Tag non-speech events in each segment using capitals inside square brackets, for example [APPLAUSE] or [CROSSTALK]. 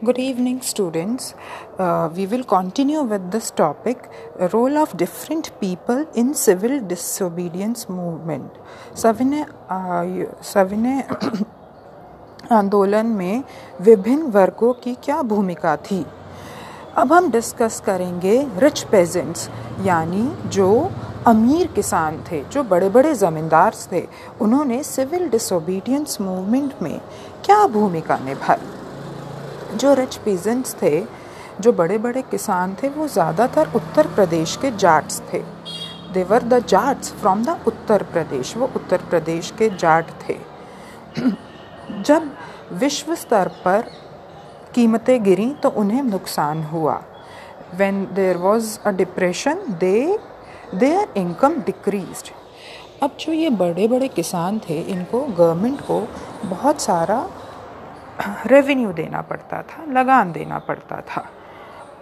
Good evening, students. Uh, we will continue with this topic role of different people in civil disobedience movement. सविनय uh, सविनय आंदोलन में विभिन्न वर्गों की क्या भूमिका थी अब हम डिस्कस करेंगे रिच पेजेंट्स यानी जो अमीर किसान थे जो बड़े बड़े ज़मींदार थे उन्होंने सिविल डिसोबीडियंस मूवमेंट में क्या भूमिका निभाई जो रिच पीजेंट्स थे, जो बड़े बड़े किसान थे, वो ज़्यादातर उत्तर प्रदेश के जाट्स थे। They were the Jats from the Uttar Pradesh, वो उत्तर प्रदेश के जाट थे। [CLEARS THROAT] जब विश्व स्तर पर कीमतें गिरी तो उन्हें नुकसान हुआ। When there was a depression they their income decrease अब जो ये बड़े बड़े किसान थे, इनको गवर्नमेंट को बहुत सारा रेवेन्यू देना पड़ता था, लगान देना पड़ता था।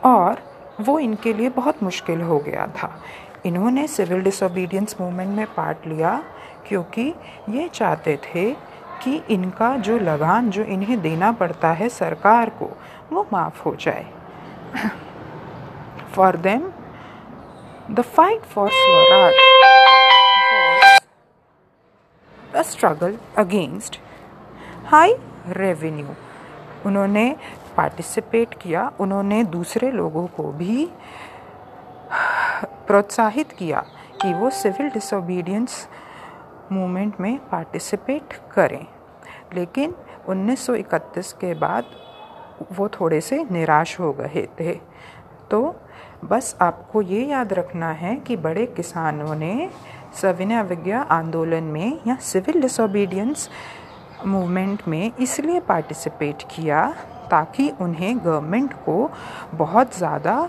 और वो इनके लिए बहुत मुश्किल हो गया था। इन्होंने सिविल डिसोबीडियंस मूवमेंट में पार्ट लिया, क्योंकि ये चाहते थे कि इनका जो लगान, जो इन्हें देना पड़ता है सरकार को, वो माफ़ हो जाए। For them the fight for swaraj struggle against high revenue उन्होंने पार्टिसिपेट किया, उन्होंने दूसरे लोगों को भी प्रोत्साहित किया कि वो सिविल डिसोबीडियंस मूवमेंट में पार्टिसिपेट करें। लेकिन 1931 के बाद वो थोड़े से निराश हो गए थे। तो बस आपको ये याद रखना है कि बड़े किसानों ने सविनय अवज्ञा आंदोलन में या सिविल डिसोबीडियंस मूवमेंट में इसलिए पार्टिसिपेट किया ताकि उन्हें गवर्नमेंट को बहुत ज़्यादा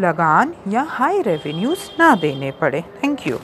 लगान या हाई रेवेन्यूज़ ना देने पड़े। Thank you